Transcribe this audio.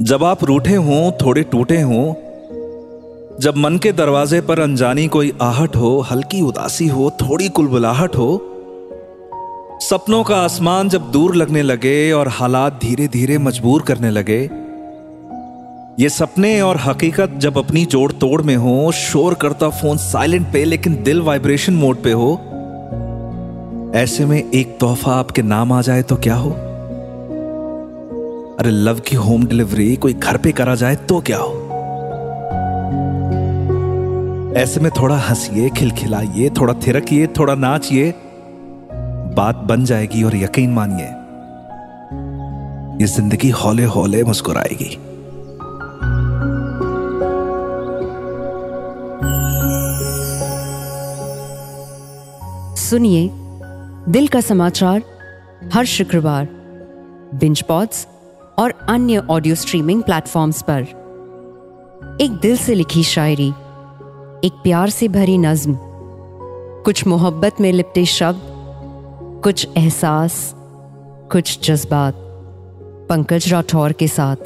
जब आप रूठे हों, थोड़े टूटे हों, जब मन के दरवाजे पर अनजानी कोई आहट हो, हल्की उदासी हो, थोड़ी कुलबुलाहट हो, सपनों का आसमान जब दूर लगने लगे और हालात धीरे धीरे मजबूर करने लगे, ये सपने और हकीकत जब अपनी जोड़ तोड़ में हो, शोर करता फ़ोन साइलेंट पे लेकिन दिल वाइब्रेशन मोड पे हो, ऐसे में एक तोहफा आपके नाम आ जाए तो क्या हो? अरे लव की होम डिलीवरी कोई घर पे करा जाए तो क्या हो? ऐसे में थोड़ा हंसिए, खिलखिलाइए, थोड़ा थिरकिए, थोड़ा नाचिए, बात बन जाएगी और यकीन मानिए, ये ज़िंदगी हौले हौले मुस्कुराएगी। सुनिए दिल का समाचार हर शुक्रवार। बिंज पॉड्स और अन्य ऑडियो स्ट्रीमिंग प्लेटफॉर्म्स पर। एक दिल से लिखी शायरी, एक प्यार से भरी नज्म, कुछ मोहब्बत में लिपटे शब्द, कुछ एहसास, कुछ जज्बात, पंकज राठौर के साथ।